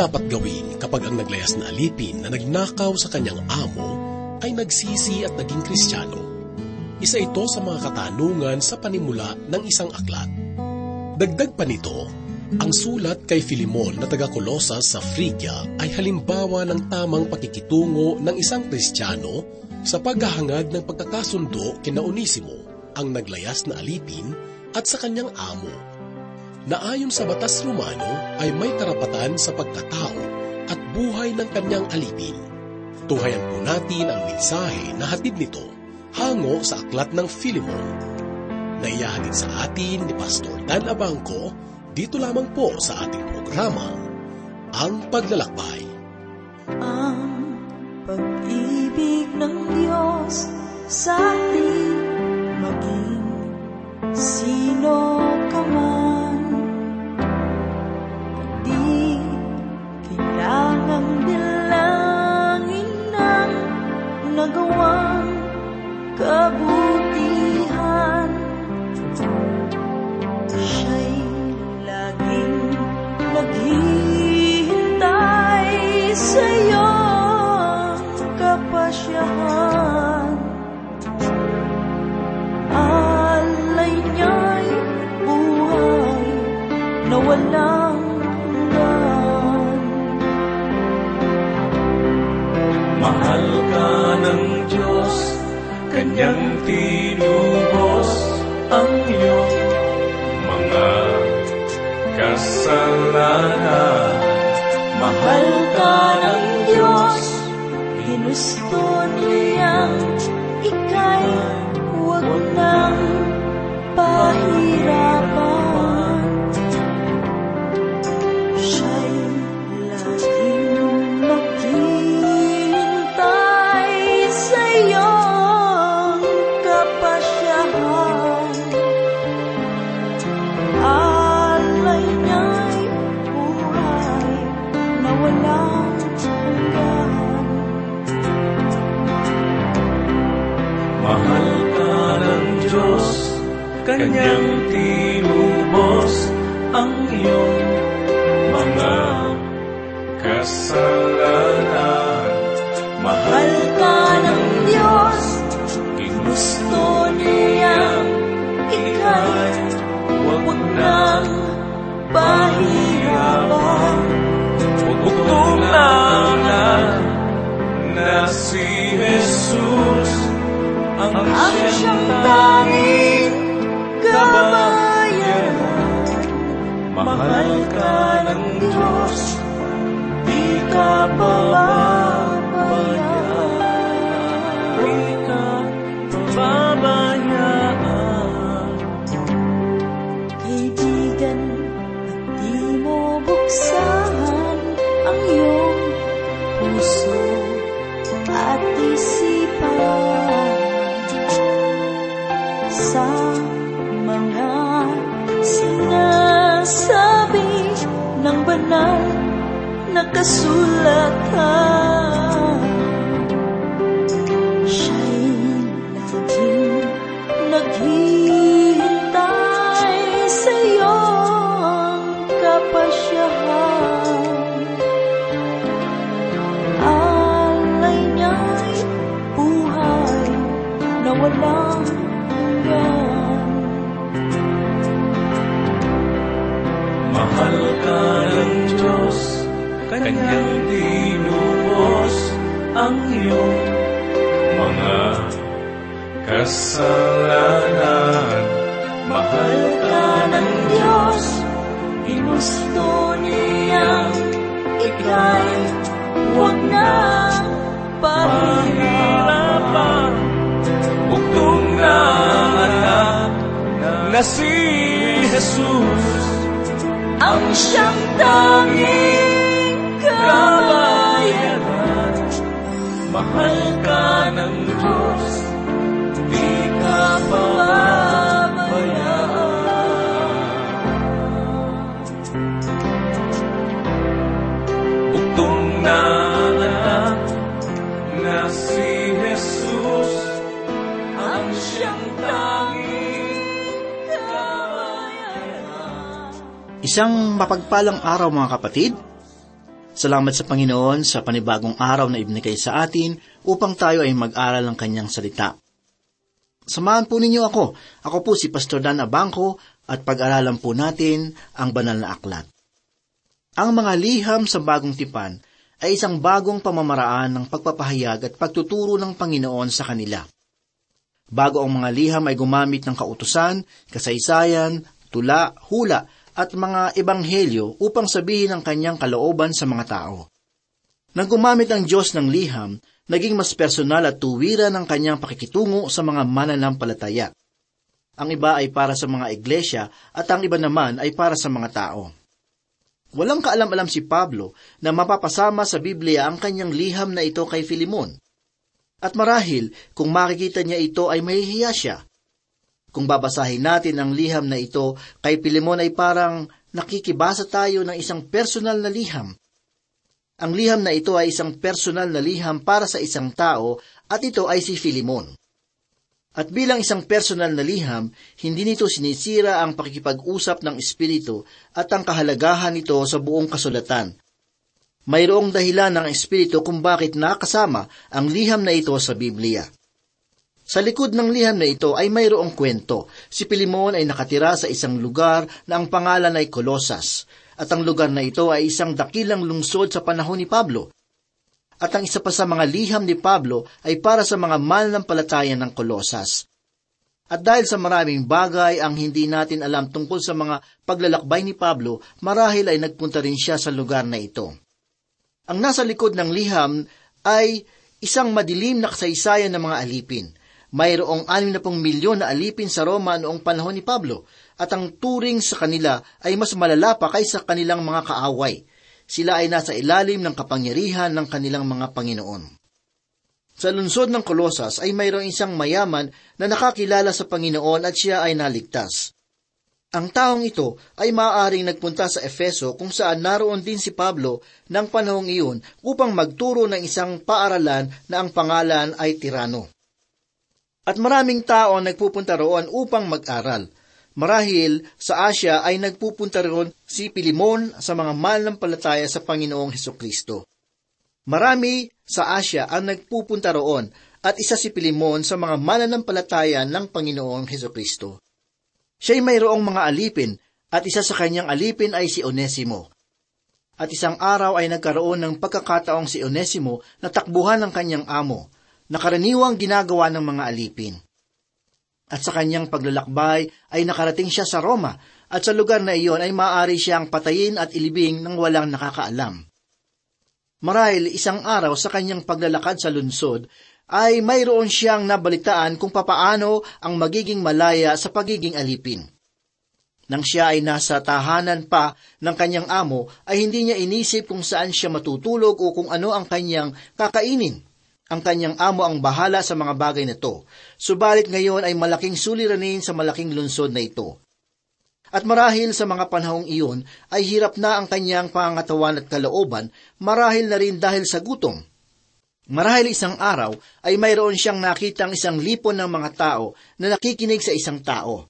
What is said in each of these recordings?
dapat gawin kapag ang naglayas na alipin na nagnakaw sa kanyang amo ay nagsisi at naging kristyano? Isa ito sa mga katanungan sa panimula ng isang aklat. Dagdag pa nito, ang sulat kay Filimon na taga Colosas sa Phrygia ay halimbawa ng tamang pakikitungo ng isang kristyano sa paghahangad ng pagkakasundo kina Onisimo, ang naglayas na alipin, at sa kanyang amo na ayon sa batas Romano ay may karapatan sa pagkatao at buhay ng kanyang alipin. Tuhayan po natin ang mensahe na hatid nito hango sa aklat ng Philemon na iyahatid sa atin ni Pastor Dan Abangco dito lamang po sa ating programa, Ang Paglalakbay. Ang pag-ibig ng Diyos sa kasalanan. Mahal ka ng Diyos, ginusto niyang ika'y huwag nang pahirapan. Huwag huwag na nang pahirapan. Pagkukulangan na si Jesus ang Ang siyang tanging kabayaran. Mahal ka ng Diyos, di ka pababayaan. Ng banal na Mahal ka ng Diyos, di ka pababayaan. Bugtong na anak na si Jesus, ang siyang tanging. Isang mapagpalang araw mga kapatid. Salamat sa Panginoon sa panibagong araw na ibinigay sa atin upang tayo ay mag-aral ng kanyang salita. Samahan po ninyo ako. Ako po si Pastor Dan Abangco at pag-aralan po natin ang banal na aklat. Ang mga liham sa bagong tipan ay isang bagong pamamaraan ng pagpapahayag at pagtuturo ng Panginoon sa kanila. Bago ang mga liham ay gumamit ng kautusan, kasaysayan, tula, hula, at mga ebanghelyo upang sabihin ang kanyang kalooban sa mga tao. Nang gumamit ang Diyos ng liham, naging mas personal at tuwira ng kanyang pakikitungo sa mga mananampalataya. Ang iba ay para sa mga iglesia at ang iba naman ay para sa mga tao. Walang kaalam-alam si Pablo na mapapasama sa Biblia ang kanyang liham na ito kay Filimon. At marahil, kung makikita niya ito ay mahihiya siya. Kung babasahin natin ang liham na ito, kay Filimon ay parang nakikibasa tayo ng isang personal na liham. Ang liham na ito ay isang personal na liham para sa isang tao at ito ay si Filimon. At bilang isang personal na liham, hindi nito sinisira ang pakikipag-usap ng Espiritu at ang kahalagahan nito sa buong kasulatan. Mayroong dahilan ng Espiritu kung bakit nakasama ang liham na ito sa Biblia. Sa likod ng liham na ito ay mayroong kwento. Si Pilimon ay nakatira sa isang lugar na ang pangalan ay Colosas, at ang lugar na ito ay isang dakilang lungsod sa panahon ni Pablo. At ang isa pa sa mga liham ni Pablo ay para sa mga mananampalataya ng Kolosas. At dahil sa maraming bagay ang hindi natin alam tungkol sa mga paglalakbay ni Pablo, marahil ay nagpunta rin siya sa lugar na ito. Ang nasa likod ng liham ay isang madilim na kasaysayan ng mga alipin. Mayroong 60 milyon na alipin sa Roma noong panahon ni Pablo, at ang turing sa kanila ay mas malala pa kaysa kanilang mga kaaway sila ay nasa ilalim ng kapangyarihan ng kanilang mga Panginoon. Sa lungsod ng Kolosas ay mayroong isang mayaman na nakakilala sa Panginoon at siya ay naligtas. Ang taong ito ay maaaring nagpunta sa Efeso kung saan naroon din si Pablo ng panahong iyon upang magturo ng isang paaralan na ang pangalan ay Tirano. At maraming tao ang nagpupunta roon upang mag-aral – Marahil sa Asya ay nagpupunta ron si Pilimon sa mga mananampalataya sa Panginoong Heso Kristo. Marami sa Asya ang nagpupunta roon at isa si Pilimon sa mga mananampalataya ng Panginoong Heso Kristo. Siya'y mayroong mga alipin at isa sa kanyang alipin ay si Onesimo. At isang araw ay nagkaroon ng pagkakataong si Onesimo na takbuhan ng kanyang amo, na karaniwang ginagawa ng mga alipin at sa kanyang paglalakbay ay nakarating siya sa Roma at sa lugar na iyon ay maaari siyang patayin at ilibing ng walang nakakaalam. Marahil isang araw sa kanyang paglalakad sa lunsod ay mayroon siyang nabalitaan kung papaano ang magiging malaya sa pagiging alipin. Nang siya ay nasa tahanan pa ng kanyang amo, ay hindi niya inisip kung saan siya matutulog o kung ano ang kanyang kakainin. Ang kanyang amo ang bahala sa mga bagay na to, subalit ngayon ay malaking suliranin sa malaking lunsod na ito. At marahil sa mga panahong iyon ay hirap na ang kanyang pangatawan at kalooban, marahil na rin dahil sa gutom. Marahil isang araw ay mayroon siyang nakitang isang lipon ng mga tao na nakikinig sa isang tao.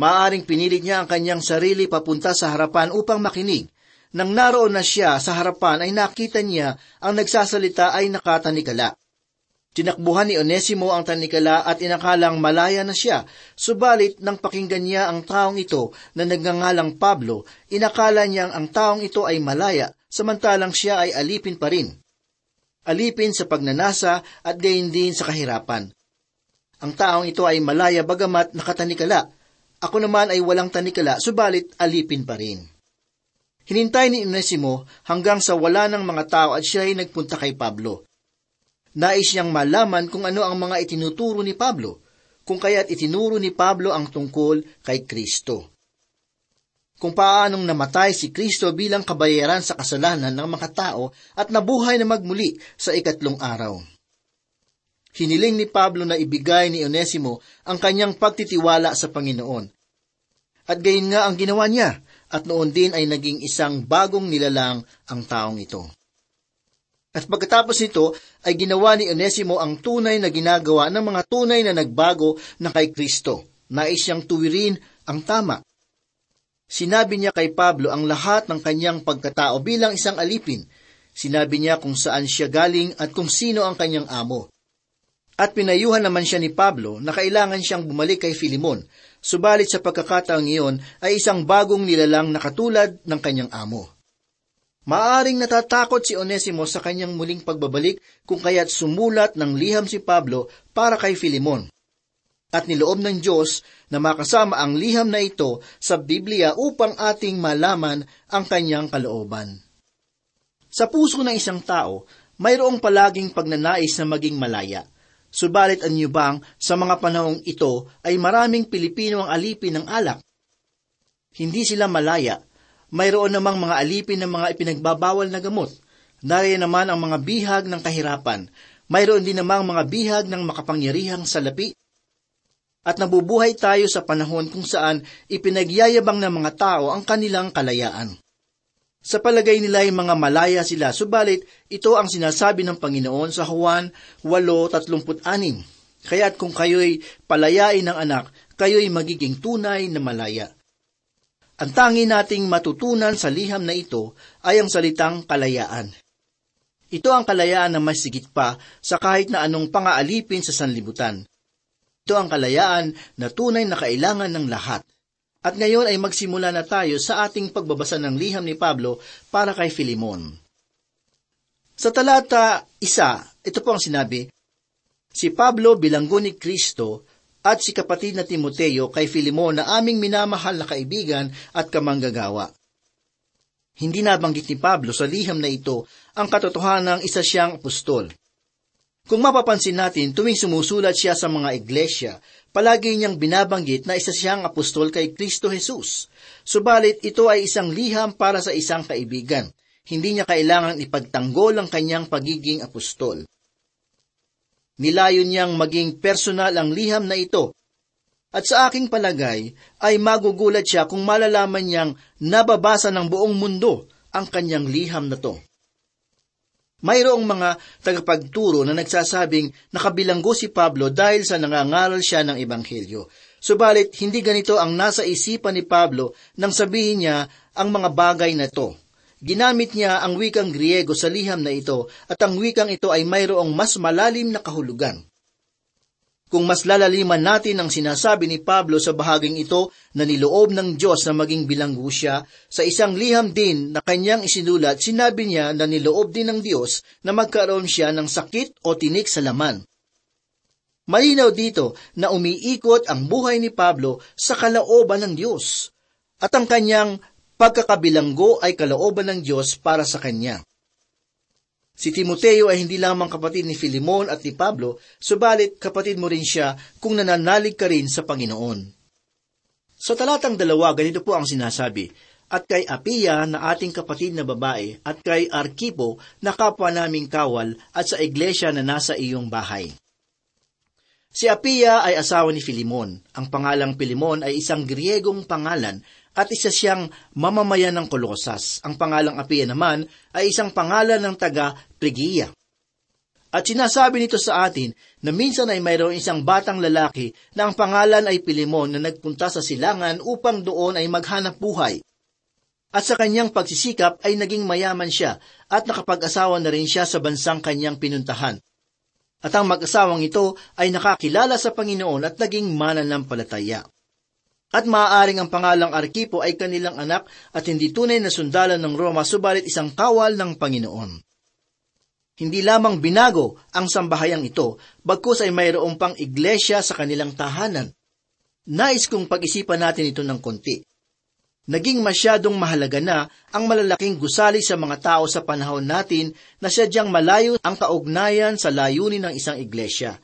Maaring pinilit niya ang kanyang sarili papunta sa harapan upang makinig, nang naroon na siya sa harapan ay nakita niya ang nagsasalita ay nakatanikala. Tinakbuhan ni Onesimo ang tanikala at inakalang malaya na siya, subalit nang pakinggan niya ang taong ito na nagngangalang Pablo, inakala niyang ang taong ito ay malaya, samantalang siya ay alipin pa rin. Alipin sa pagnanasa at gayon din sa kahirapan. Ang taong ito ay malaya bagamat nakatanikala. Ako naman ay walang tanikala, subalit alipin pa rin. Hinintay ni Onesimo hanggang sa wala ng mga tao at siya ay nagpunta kay Pablo. Nais niyang malaman kung ano ang mga itinuturo ni Pablo, kung kaya't itinuro ni Pablo ang tungkol kay Kristo. Kung paanong namatay si Kristo bilang kabayaran sa kasalanan ng mga tao at nabuhay na magmuli sa ikatlong araw. Hiniling ni Pablo na ibigay ni Onesimo ang kanyang pagtitiwala sa Panginoon. At gayon nga ang ginawa niya at noon din ay naging isang bagong nilalang ang taong ito. At pagkatapos nito ay ginawa ni Onesimo ang tunay na ginagawa ng mga tunay na nagbago na kay Kristo. Nais siyang tuwirin ang tama. Sinabi niya kay Pablo ang lahat ng kanyang pagkatao bilang isang alipin, Sinabi niya kung saan siya galing at kung sino ang kanyang amo. At pinayuhan naman siya ni Pablo na kailangan siyang bumalik kay Filimon, subalit sa pagkakataong iyon ay isang bagong nilalang na katulad ng kanyang amo. Maaring natatakot si Onesimo sa kanyang muling pagbabalik kung kaya't sumulat ng liham si Pablo para kay Filimon. At niloob ng Diyos na makasama ang liham na ito sa Biblia upang ating malaman ang kanyang kalooban. Sa puso ng isang tao, mayroong palaging pagnanais na maging malaya. Subalit ang bang sa mga panahong ito ay maraming Pilipino ang alipin ng alak. Hindi sila malaya. Mayroon namang mga alipin ng mga ipinagbabawal na gamot. Nariyan naman ang mga bihag ng kahirapan. Mayroon din namang mga bihag ng makapangyarihang salapi. At nabubuhay tayo sa panahon kung saan ipinagyayabang ng mga tao ang kanilang kalayaan. Sa palagay nila ay mga malaya sila, subalit ito ang sinasabi ng Panginoon sa Juan 8.36. Kaya't kung kayo'y palayain ng anak, kayo'y magiging tunay na malaya. Ang tangi nating matutunan sa liham na ito ay ang salitang kalayaan. Ito ang kalayaan na mas sigit pa sa kahit na anong pangaalipin sa sanlibutan. Ito ang kalayaan na tunay na kailangan ng lahat. At ngayon ay magsimula na tayo sa ating pagbabasa ng liham ni Pablo para kay Filimon. Sa talata isa, ito po ang sinabi, Si Pablo bilanggo ni Kristo at si kapatid na Timoteo kay Filimon na aming minamahal na kaibigan at kamanggagawa. Hindi nabanggit ni Pablo sa liham na ito ang katotohanan ng isa siyang apostol. Kung mapapansin natin, tuwing sumusulat siya sa mga iglesia, palagi niyang binabanggit na isa siyang apostol kay Kristo Jesus. Subalit ito ay isang liham para sa isang kaibigan. Hindi niya kailangan ipagtanggol ang kanyang pagiging apostol. Nilayo niyang maging personal ang liham na ito. At sa aking palagay, ay magugulat siya kung malalaman niyang nababasa ng buong mundo ang kanyang liham na to. Mayroong mga tagapagturo na nagsasabing nakabilanggo si Pablo dahil sa nangangaral siya ng Ebanghelyo. Subalit, hindi ganito ang nasa isipan ni Pablo nang sabihin niya ang mga bagay na ito. Ginamit niya ang wikang Griego sa liham na ito at ang wikang ito ay mayroong mas malalim na kahulugan. Kung mas lalaliman natin ang sinasabi ni Pablo sa bahaging ito na niloob ng Diyos na maging bilanggo siya, sa isang liham din na kanyang isinulat, sinabi niya na niloob din ng Diyos na magkaroon siya ng sakit o tinik sa laman. Malinaw dito na umiikot ang buhay ni Pablo sa kalooban ng Diyos, at ang kanyang pagkakabilanggo ay kalooban ng Diyos para sa kanya. Si Timoteo ay hindi lamang kapatid ni Filimon at ni Pablo, subalit kapatid mo rin siya kung nananalig ka rin sa Panginoon. Sa talatang dalawa, ganito po ang sinasabi, At kay Apia na ating kapatid na babae, at kay Arkipo na kapwa naming kawal, at sa iglesia na nasa iyong bahay. Si Apia ay asawa ni Filimon. Ang pangalang Filimon ay isang Griegong pangalan at isa siyang mamamayan ng Kolosas. Ang pangalang Apia naman ay isang pangalan ng taga Prigia. At sinasabi nito sa atin na minsan ay mayroong isang batang lalaki na ang pangalan ay Pilimon na nagpunta sa silangan upang doon ay maghanap buhay. At sa kanyang pagsisikap ay naging mayaman siya at nakapag-asawa na rin siya sa bansang kanyang pinuntahan. At ang mag-asawang ito ay nakakilala sa Panginoon at naging mananampalataya. At maaaring ang pangalang Arkipo ay kanilang anak at hindi tunay na sundalan ng Roma subalit isang kawal ng Panginoon. Hindi lamang binago ang sambahayang ito, bagkus ay mayroong pang iglesia sa kanilang tahanan. Nais kong pag-isipan natin ito ng konti. Naging masyadong mahalaga na ang malalaking gusali sa mga tao sa panahon natin na sadyang malayo ang kaugnayan sa layunin ng isang iglesia.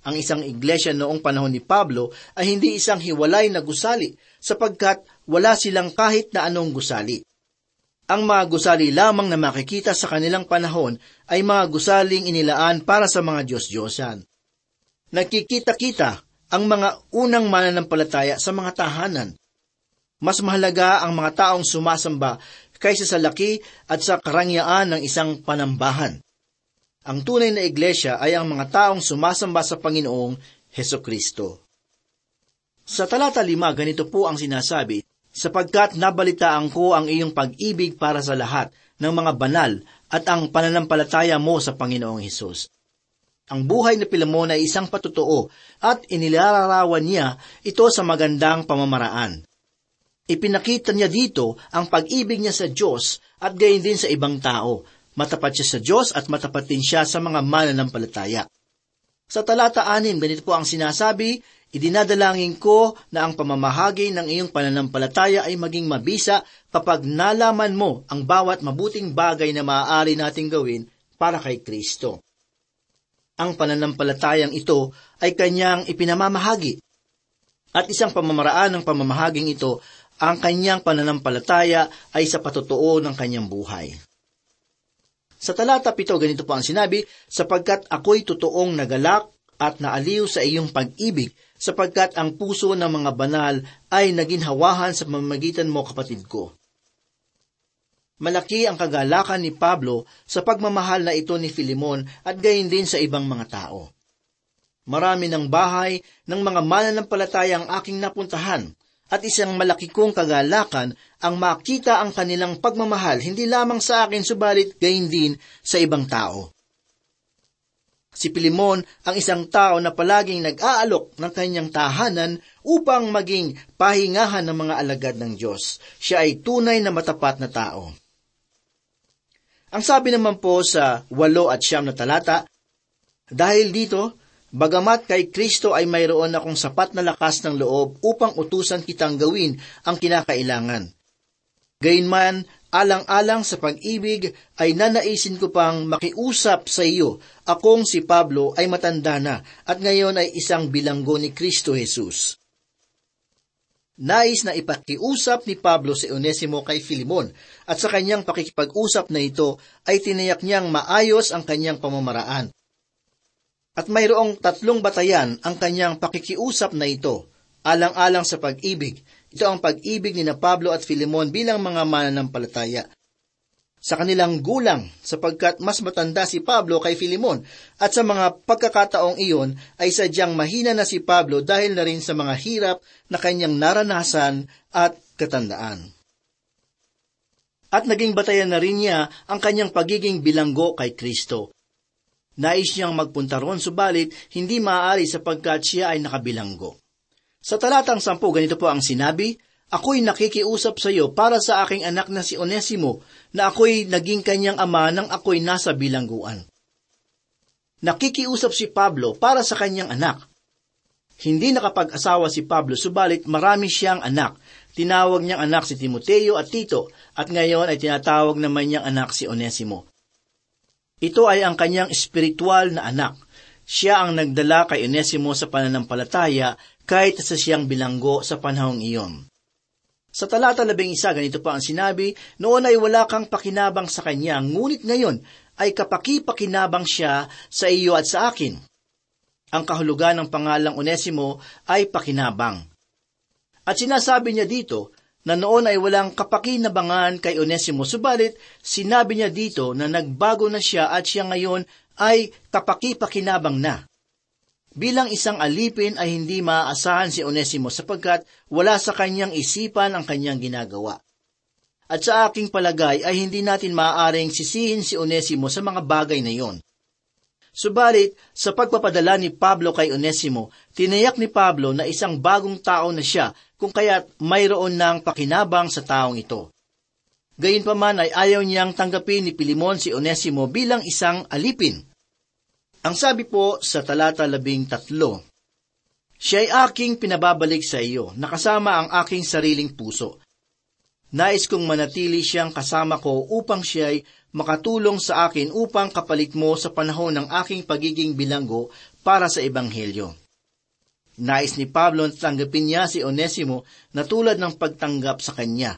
Ang isang iglesia noong panahon ni Pablo ay hindi isang hiwalay na gusali sapagkat wala silang kahit na anong gusali. Ang mga gusali lamang na makikita sa kanilang panahon ay mga gusaling inilaan para sa mga Diyos-Diyosan. Nagkikita-kita ang mga unang mananampalataya sa mga tahanan. Mas mahalaga ang mga taong sumasamba kaysa sa laki at sa karangyaan ng isang panambahan. Ang tunay na iglesia ay ang mga taong sumasamba sa Panginoong Heso Kristo. Sa talata lima, ganito po ang sinasabi, sapagkat nabalitaan ko ang iyong pag-ibig para sa lahat ng mga banal at ang pananampalataya mo sa Panginoong Hesus. Ang buhay ni Pilemon ay isang patutuo at inilalarawan niya ito sa magandang pamamaraan. Ipinakita niya dito ang pag-ibig niya sa Diyos at gayon din sa ibang tao. Matapat siya sa Diyos at matapat din siya sa mga mananampalataya. Sa talata 6, ganito po ang sinasabi, Idinadalangin ko na ang pamamahagi ng iyong pananampalataya ay maging mabisa kapag nalaman mo ang bawat mabuting bagay na maaari nating gawin para kay Kristo. Ang pananampalatayang ito ay kanyang ipinamamahagi. At isang pamamaraan ng pamamahaging ito, ang kanyang pananampalataya ay sa patutuo ng kanyang buhay. Sa talata pito, ganito po ang sinabi, sapagkat ako'y totoong nagalak at naaliw sa iyong pag-ibig, sapagkat ang puso ng mga banal ay naginhawahan sa mamagitan mo, kapatid ko. Malaki ang kagalakan ni Pablo sa pagmamahal na ito ni Filimon at gayon din sa ibang mga tao. Marami ng bahay ng mga mananampalataya ang aking napuntahan at isang malaki kong kagalakan ang makita ang kanilang pagmamahal hindi lamang sa akin subalit gayon din sa ibang tao. Si Pilimon ang isang tao na palaging nag-aalok ng kanyang tahanan upang maging pahingahan ng mga alagad ng Diyos. Siya ay tunay na matapat na tao. Ang sabi naman po sa walo at siyam na talata, Dahil dito, bagamat kay Kristo ay mayroon akong sapat na lakas ng loob upang utusan kitang gawin ang kinakailangan. Gayunman, alang-alang sa pag-ibig ay nanaisin ko pang makiusap sa iyo. Akong si Pablo ay matanda na at ngayon ay isang bilanggo ni Kristo Jesus. Nais na ipakiusap ni Pablo si Onesimo kay Filimon at sa kanyang pakikipag-usap na ito ay tinayak niyang maayos ang kanyang pamamaraan. At mayroong tatlong batayan ang kanyang pakikiusap na ito, alang-alang sa pag-ibig. Ito ang pag-ibig ni na Pablo at Filimon bilang mga mananampalataya sa kanilang gulang sapagkat mas matanda si Pablo kay Filimon at sa mga pagkakataong iyon ay sadyang mahina na si Pablo dahil na rin sa mga hirap na kanyang naranasan at katandaan. At naging batayan na rin niya ang kanyang pagiging bilanggo kay Kristo. Nais niyang magpunta roon subalit hindi maaari sapagkat siya ay nakabilanggo. Sa talatang sampu, ganito po ang sinabi, Ako'y nakikiusap sa iyo para sa aking anak na si Onesimo na ako'y naging kanyang ama nang ako'y nasa bilangguan. Nakikiusap si Pablo para sa kanyang anak. Hindi nakapag-asawa si Pablo subalit marami siyang anak. Tinawag niyang anak si Timoteo at Tito at ngayon ay tinatawag naman niyang anak si Onesimo. Ito ay ang kanyang espiritual na anak. Siya ang nagdala kay Onesimo sa pananampalataya kahit sa siyang bilanggo sa panahong iyon. Sa talata labing isa, ganito pa ang sinabi, Noon ay wala kang pakinabang sa kanya, ngunit ngayon ay kapaki-pakinabang siya sa iyo at sa akin. Ang kahulugan ng pangalang Onesimo ay pakinabang. At sinasabi niya dito na noon ay walang kapakinabangan kay Onesimo, subalit sinabi niya dito na nagbago na siya at siya ngayon ay kapaki-pakinabang na. Bilang isang alipin ay hindi maaasahan si Onesimo sapagkat wala sa kanyang isipan ang kanyang ginagawa. At sa aking palagay ay hindi natin maaaring sisihin si Onesimo sa mga bagay na iyon. Subalit, sa pagpapadala ni Pablo kay Onesimo, tinayak ni Pablo na isang bagong tao na siya kung kaya't mayroon ng pakinabang sa taong ito. Gayunpaman ay ayaw niyang tanggapin ni Pilimon si Onesimo bilang isang alipin. Ang sabi po sa talata labing tatlo, Siya ay aking pinababalik sa iyo, nakasama ang aking sariling puso. Nais kong manatili siyang kasama ko upang siya ay makatulong sa akin upang kapalit mo sa panahon ng aking pagiging bilanggo para sa Ebanghelyo. Nais ni Pablo na tanggapin niya si Onesimo na tulad ng pagtanggap sa kanya.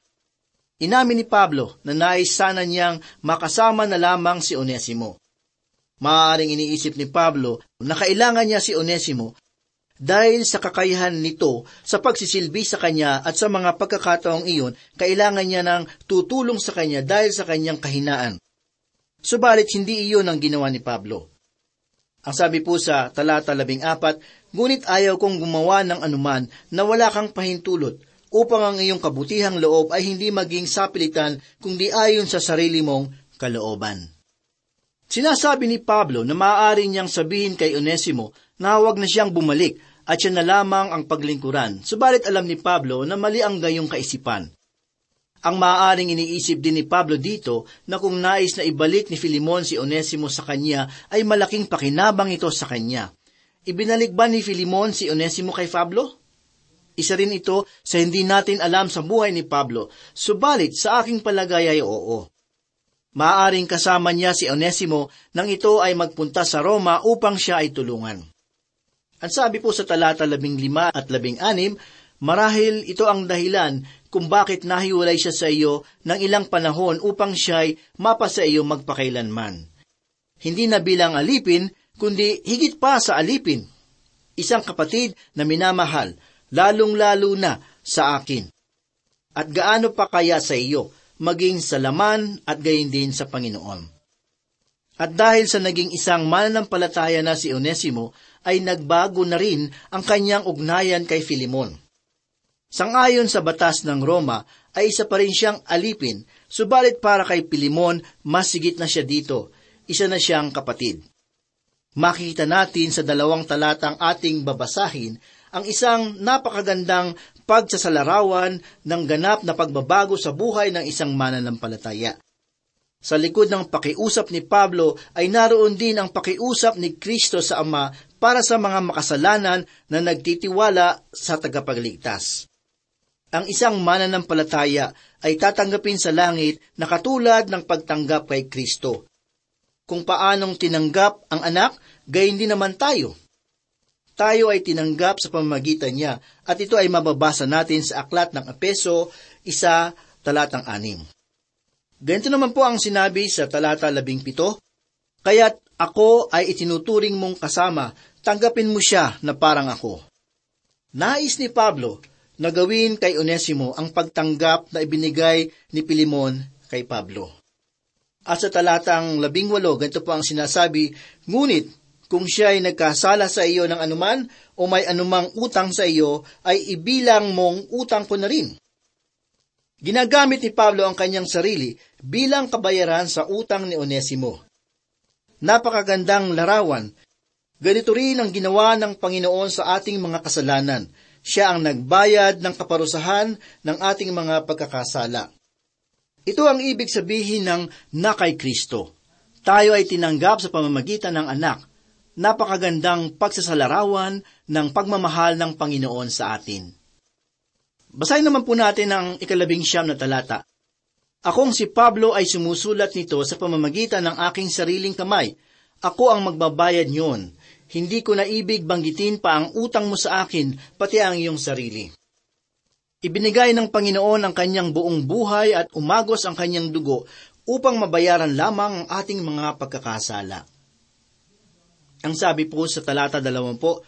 Inamin ni Pablo na nais sana niyang makasama na lamang si Onesimo. Maaaring iniisip ni Pablo na kailangan niya si Onesimo dahil sa kakayahan nito sa pagsisilbi sa kanya at sa mga pagkakataong iyon, kailangan niya ng tutulong sa kanya dahil sa kanyang kahinaan. Subalit hindi iyon ang ginawa ni Pablo. Ang sabi po sa talata labing apat, Ngunit ayaw kong gumawa ng anuman na wala kang pahintulot, upang ang iyong kabutihang loob ay hindi maging sapilitan kundi ayon sa sarili mong kalooban. Sinasabi ni Pablo na maaari niyang sabihin kay Onesimo na huwag na siyang bumalik at siya na lamang ang paglingkuran. Subalit alam ni Pablo na mali ang gayong kaisipan. Ang maaaring iniisip din ni Pablo dito na kung nais na ibalik ni Filimon si Onesimo sa kanya ay malaking pakinabang ito sa kanya. Ibinalik ba ni Filimon si Onesimo kay Pablo? Isa rin ito sa hindi natin alam sa buhay ni Pablo, subalit sa aking palagay ay oo. Maaaring kasama niya si Onesimo nang ito ay magpunta sa Roma upang siya ay tulungan. Ang sabi po sa talata labing lima at labing anim, marahil ito ang dahilan kung bakit nahiwalay siya sa iyo ng ilang panahon upang siya'y mapa sa iyo magpakailanman. Hindi na bilang alipin, kundi higit pa sa alipin. Isang kapatid na minamahal, lalong-lalo na sa akin. At gaano pa kaya sa iyo, maging sa laman at gayon din sa Panginoon. At dahil sa naging isang mananampalataya na si Onesimo, ay nagbago na rin ang kanyang ugnayan kay Filimon. Sangayon sa batas ng Roma, ay isa pa rin siyang alipin, subalit para kay Filimon, mas sigit na siya dito, isa na siyang kapatid. Makikita natin sa dalawang talatang ating babasahin ang isang napakagandang pagsasalarawan ng ganap na pagbabago sa buhay ng isang mananampalataya. Sa likod ng pakiusap ni Pablo ay naroon din ang pakiusap ni Kristo sa Ama para sa mga makasalanan na nagtitiwala sa tagapagligtas. Ang isang mananampalataya ay tatanggapin sa langit na katulad ng pagtanggap kay Kristo. Kung paanong tinanggap ang anak, gayon din naman tayo. Tayo ay tinanggap sa pamamagitan niya at ito ay mababasa natin sa aklat ng Apeso, isa talatang anim. Ganito naman po ang sinabi sa talata labing pito, Kaya't ako ay itinuturing mong kasama, tanggapin mo siya na parang ako. Nais ni Pablo na gawin kay Onesimo ang pagtanggap na ibinigay ni Pilimon kay Pablo. At sa talatang labing walo, ganito po ang sinasabi, Ngunit kung siya ay nagkasala sa iyo ng anuman o may anumang utang sa iyo, ay ibilang mong utang ko na rin. Ginagamit ni Pablo ang kanyang sarili bilang kabayaran sa utang ni Onesimo. Napakagandang larawan. Ganito rin ang ginawa ng Panginoon sa ating mga kasalanan. Siya ang nagbayad ng kaparusahan ng ating mga pagkakasala. Ito ang ibig sabihin ng na kay Kristo. Tayo ay tinanggap sa pamamagitan ng anak. Napakagandang pagsasalarawan ng pagmamahal ng Panginoon sa atin. Basahin naman po natin ang ikalabing siyam na talata. Akong si Pablo ay sumusulat nito sa pamamagitan ng aking sariling kamay. Ako ang magbabayad niyon. Hindi ko na ibig banggitin pa ang utang mo sa akin, pati ang iyong sarili. Ibinigay ng Panginoon ang kanyang buong buhay at umagos ang kanyang dugo upang mabayaran lamang ang ating mga pagkakasala. Ang sabi po sa talata dalawampu,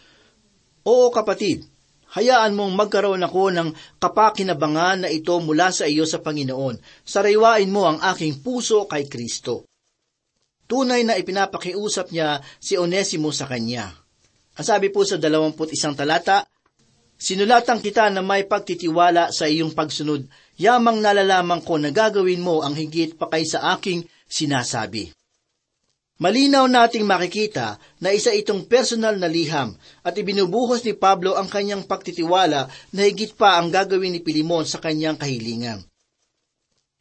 Oo kapatid, hayaan mong magkaroon ako ng kapakinabangan na ito mula sa iyo sa Panginoon. Sariwain mo ang aking puso kay Kristo. Tunay na ipinapakiusap niya si Onesimo sa kanya. Ang sabi po sa dalawamput isang talata, Sinulatan kita na may pagtitiwala sa iyong pagsunod, yamang nalalaman ko na gagawin mo ang higit pa kay sa aking sinasabi. Malinaw nating makikita na isa itong personal na liham at ibinubuhos ni Pablo ang kanyang pagtitiwala na higit pa ang gagawin ni Pilimon sa kanyang kahilingan.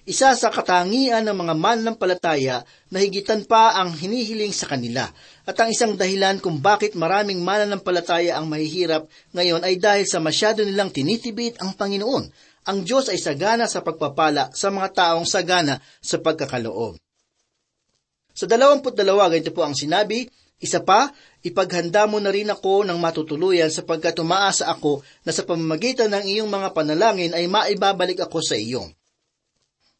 Isa sa katangian ng mga mananampalataya na higitan pa ang hinihiling sa kanila at ang isang dahilan kung bakit maraming mananampalataya ang mahihirap ngayon ay dahil sa masyado nilang tinitibit ang Panginoon. Ang Diyos ay sagana sa pagpapala sa mga taong sagana sa pagkakaloob. Sa dalawamput dalawa, ganito po ang sinabi, isa pa, ipaghanda mo na rin ako ng matutuluyan sapagkat umaasa ako na sa pamamagitan ng iyong mga panalangin ay maibabalik ako sa iyo.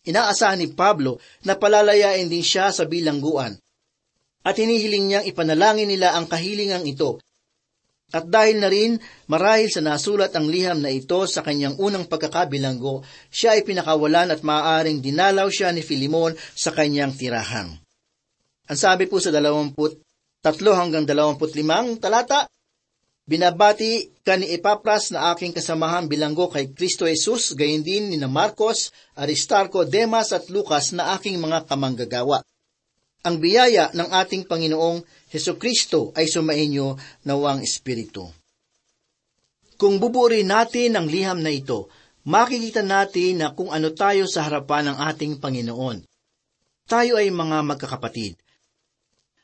Inaasahan ni Pablo na palalayain din siya sa bilangguan. At hinihiling niyang ipanalangin nila ang kahilingang ito. At dahil na rin marahil sa nasulat ang liham na ito sa kanyang unang pagkakabilanggo, siya ay pinakawalan at maaaring dinalaw siya ni Filimon sa kanyang tirahan. Ang sabi po sa dalawamput tatlo hanggang dalawamput limang talata, Binabati ka ni Epapras na aking kasamahan bilanggo kay Kristo Jesus, gayon din ni na Marcos, Aristarco, Demas at Lucas na aking mga kamanggagawa. Ang biyaya ng ating Panginoong Heso Kristo ay sumainyo nawang Espiritu. Kung buburin natin ang liham na ito, makikita natin na kung ano tayo sa harapan ng ating Panginoon. Tayo ay mga magkakapatid.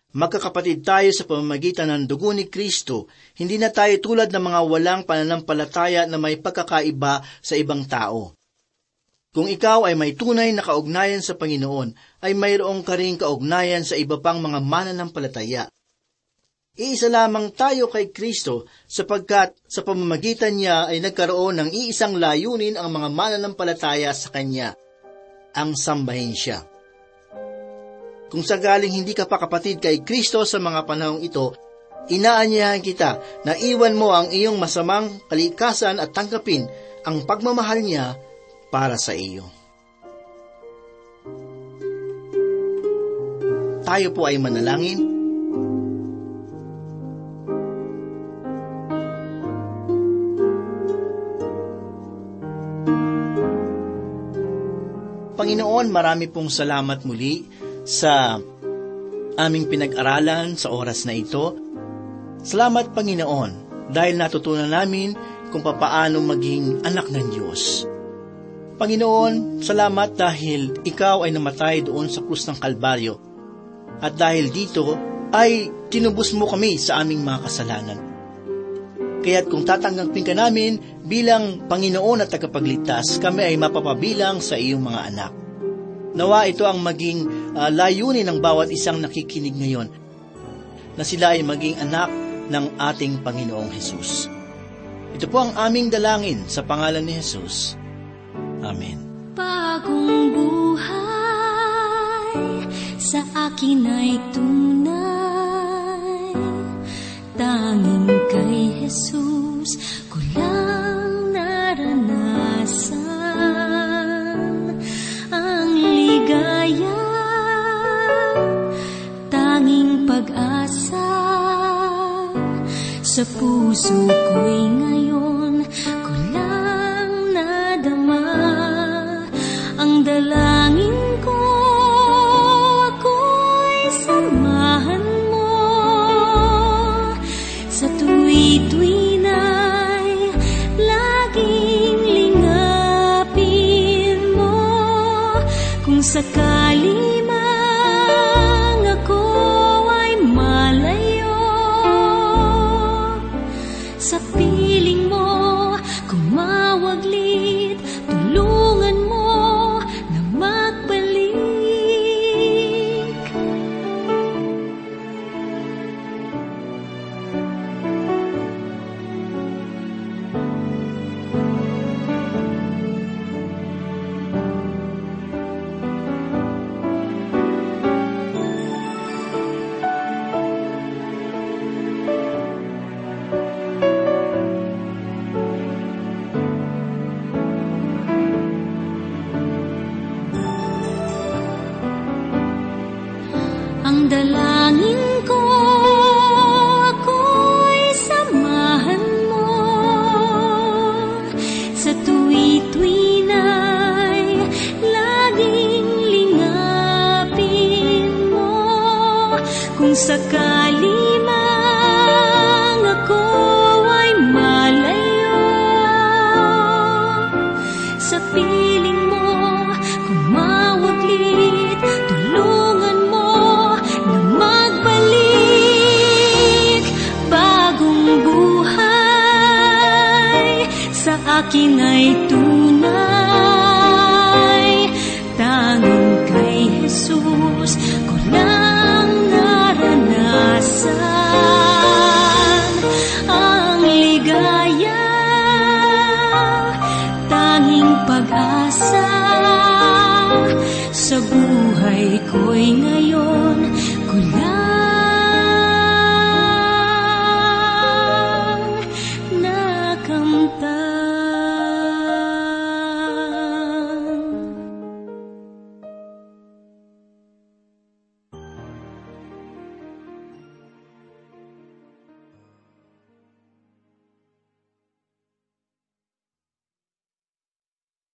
Magkakapatid tayo sa pamamagitan ng dugo ni Kristo, hindi na tayo tulad ng mga walang pananampalataya na may pagkakaiba sa ibang tao. Kung ikaw ay may tunay na kaugnayan sa Panginoon, ay mayroong ka ring kaugnayan sa iba pang mga mananampalataya. Iisa lamang tayo kay Kristo sapagkat sa pamamagitan niya ay nagkaroon ng iisang layunin ang mga mananampalataya sa Kanya, ang sambahin siya. Kung sagaling hindi ka pa kapatid kay Kristo sa mga panahong ito, inaanyahan kita na iwan mo ang iyong masamang kalikasan at tanggapin ang pagmamahal niya para sa iyo. Tayo po ay manalangin. Panginoon, marami pong salamat muli sa aming pinag-aralan sa oras na ito. Salamat, Panginoon, dahil natutunan namin kung papaano maging anak ng Diyos. Panginoon, salamat dahil ikaw ay namatay doon sa krus ng Kalbaryo. At dahil dito, ay tinubos mo kami sa aming mga kasalanan. Kaya't kung tatanggapin ka namin bilang Panginoon at tagapagligtas, kami ay mapapabilang sa iyong mga anak. Nawa ito ang maging uh, layunin ng bawat isang nakikinig ngayon, na sila ay maging anak ng ating Panginoong Hesus. Ito po ang aming dalangin sa pangalan ni Jesus. Amen. Bagong buhay sa akin ay tunay, tanging kay Jesus ko sa puso ko'y ngayon ko lang nadama. Ang dalangin ko ako'y samahan mo. Sa tuwi-tuwi kung sakali sa akin ay